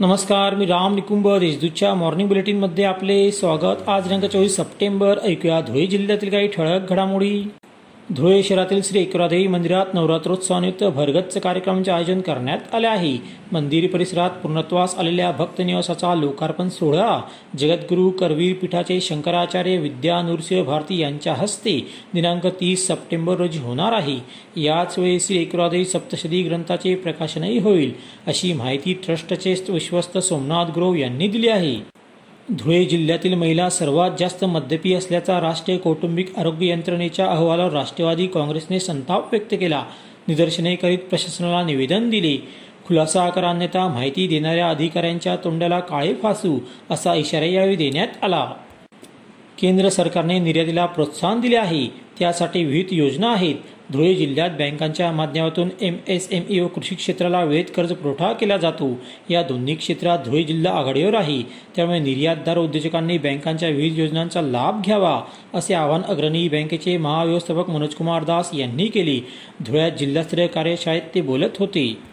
नमस्कार मी राम निकुंभ देशदूतच्या मॉर्निंग बुलेटिनमध्ये आपले स्वागत. आज दिनांक चोवीस सप्टेंबर ऐकूया धुळे जिल्ह्यातील काही ठळक घडामोडी. धुळे शहरातील श्री एकरादेवी मंदिरात नवरात्रोत्सवानिमित्त भरगच्च कार्यक्रमाचे आयोजन करण्यात आले आहे. मंदिर परिसरात पूर्णत्वास आलेल्या भक्त निवासाचा लोकार्पण सोहळा जगद्गुरू करवीर पीठाचे शंकराचार्य विद्या नृसिंह भारती यांच्या हस्ते दिनांक तीस सप्टेंबर रोजी होणार आहे. याच वेळी श्री एकरादेवी सप्तशती ग्रंथाचे प्रकाशनही होईल अशी माहिती ट्रस्टचे विश्वस्त सोमनाथ ग्रोव यांनी दिली आहे. धुळे जिल्ह्यातील महिला सर्वात जास्त मद्यपी असल्याचा राष्ट्रीय कौटुंबिक आरोग्य यंत्रणेच्या अहवालावर राष्ट्रवादी काँग्रेसने संताप व्यक्त केला. निदर्शने करीत प्रशासनाला निवेदन दिले. खुलासा करा अन्यथा माहिती देणाऱ्या अधिकाऱ्यांच्या तोंडाला काळे फासू असा इशारा यावेळी देण्यात आला. केंद्र सरकारने निर्यातीला प्रोत्साहन दिले आहे. त्यासाठी विविध योजना आहेत. धुळे जिल्ह्यात बँकांच्या माध्यमातून एम एस एम ई व कृषी क्षेत्राला वेळेत कर्ज पुरवठा केला जातो. या दोन्ही क्षेत्रात धुळे जिल्हा आघाडीवर आहे. त्यामुळे निर्यातदार उद्योजकांनी बँकांच्या विविध योजनांचा लाभ घ्यावा असे आवाहन अग्रणी बँकेचे महाव्यवस्थापक मनोजकुमार दास यांनी केले. धुळ्यात जिल्हास्तरीय कार्यशाळेत ते बोलत होते.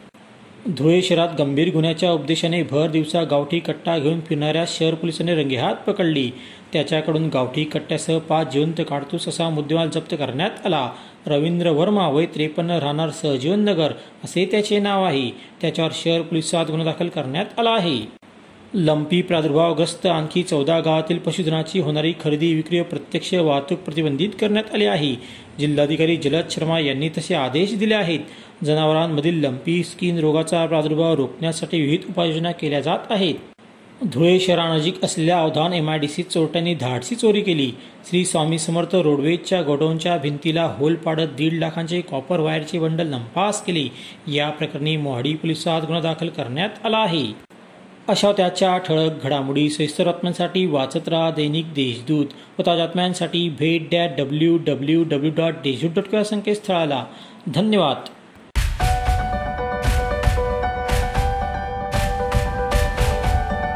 धुळे शहरात गंभीर गुन्ह्याच्या उपदेशाने भर दिवसा गावठी कट्टा घेऊन फिरणाऱ्या शहर पोलिसांनी रंगेहात पकडली. त्याच्याकडून गावठी कट्ट्यासह पाच जिवंत काडतूस असा मुद्देमाल जप्त करण्यात आला. रवींद्र वर्मा वय त्रेपन्न राहणार सहजीवन नगर असे त्याचे नाव आहे. त्याच्यावर शहर पोलिसात गुन्हा दाखल करण्यात आला आहे. लंपी प्रादुर्भावग्रस्त आणखी चौदा गावातील पशुधनाची होणारी खरेदी विक्री व प्रत्यक्ष वाहतूक प्रतिबंधित करण्यात आली आहे. जिल्हाधिकारी जलद शर्मा यांनी तसे आदेश दिले आहेत. जनावरांमधील लंपी स्किन रोगाचा प्रादुर्भाव रोखण्यासाठी विविध उपाययोजना केल्या जात आहेत. धुळे शहरानजीक असलेल्या Avdhan M I D C चोरट्यांनी धाडसी चोरी केली. श्री स्वामी समर्थ रोडवेजच्या गोडाऊनच्या भिंतीला होल पाडत दीड लाखांचे कॉपर वायरचे बंडल नंपास केले. या प्रकरणी मोहाडी पोलिसात गुन्हा दाखल करण्यात आला आहे. अशा त्याच्या ठळक घडामोडी सहिस्तरात्म्यांसाठी वाचत राहा दैनिक देशदूत व ताज्या भेट that W W W dot Deshdoot dot संकेतस्थळाला. धन्यवाद.